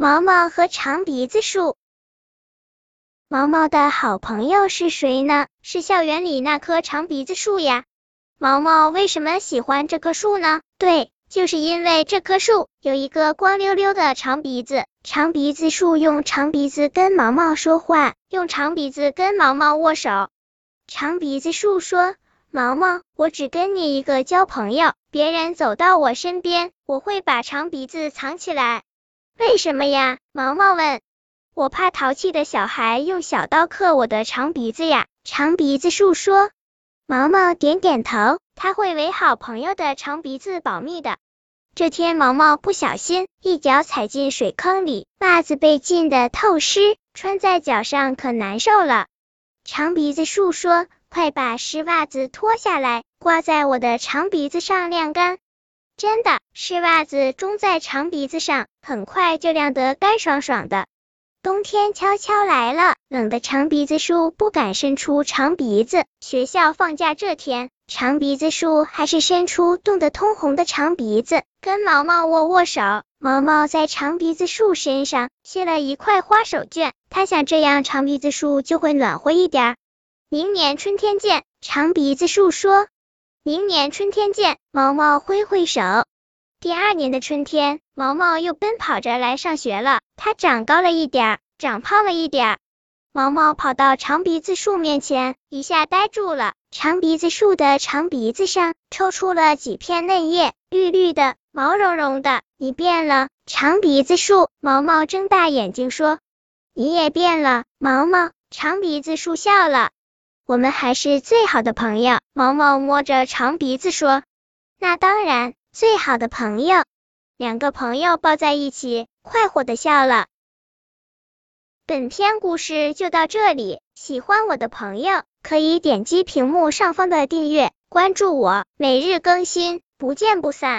毛毛和长鼻子树。毛毛的好朋友是谁呢？是校园里那棵长鼻子树呀。毛毛为什么喜欢这棵树呢？对，就是因为这棵树有一个光溜溜的长鼻子。长鼻子树用长鼻子跟毛毛说话，用长鼻子跟毛毛握手。长鼻子树说：“毛毛，我只跟你一个交朋友，别人走到我身边，我会把长鼻子藏起来。”为什么呀？毛毛问。我怕淘气的小孩用小刀刻我的长鼻子呀。长鼻子树说。毛毛点点头，他会为好朋友的长鼻子保密的。这天，毛毛不小心一脚踩进水坑里，袜子被浸得透湿，穿在脚上可难受了。长鼻子树说：“快把湿袜子脱下来，挂在我的长鼻子上晾干。”真的，湿袜子种在长鼻子上，很快就晾得干爽爽的。冬天悄悄来了，冷的长鼻子树不敢伸出长鼻子。学校放假这天，长鼻子树还是伸出冻得通红的长鼻子，跟毛毛握握手。毛毛在长鼻子树身上贴了一块花手绢，他想这样长鼻子树就会暖和一点。明年春天见，长鼻子树说。明年春天见，毛毛挥挥手。第二年的春天，毛毛又奔跑着来上学了。它长高了一点儿，长胖了一点儿。毛毛跑到长鼻子树面前，一下呆住了。长鼻子树的长鼻子上抽出了几片嫩叶，绿绿的，毛茸茸的。你变了，长鼻子树。毛毛睁大眼睛说：“你也变了，毛毛。”长鼻子树笑了。我们还是最好的朋友。毛毛摸着长鼻子说：“那当然。”最好的朋友，两个朋友抱在一起，快活的笑了。本篇故事就到这里，喜欢我的朋友可以点击屏幕上方的订阅，关注我，每日更新，不见不散。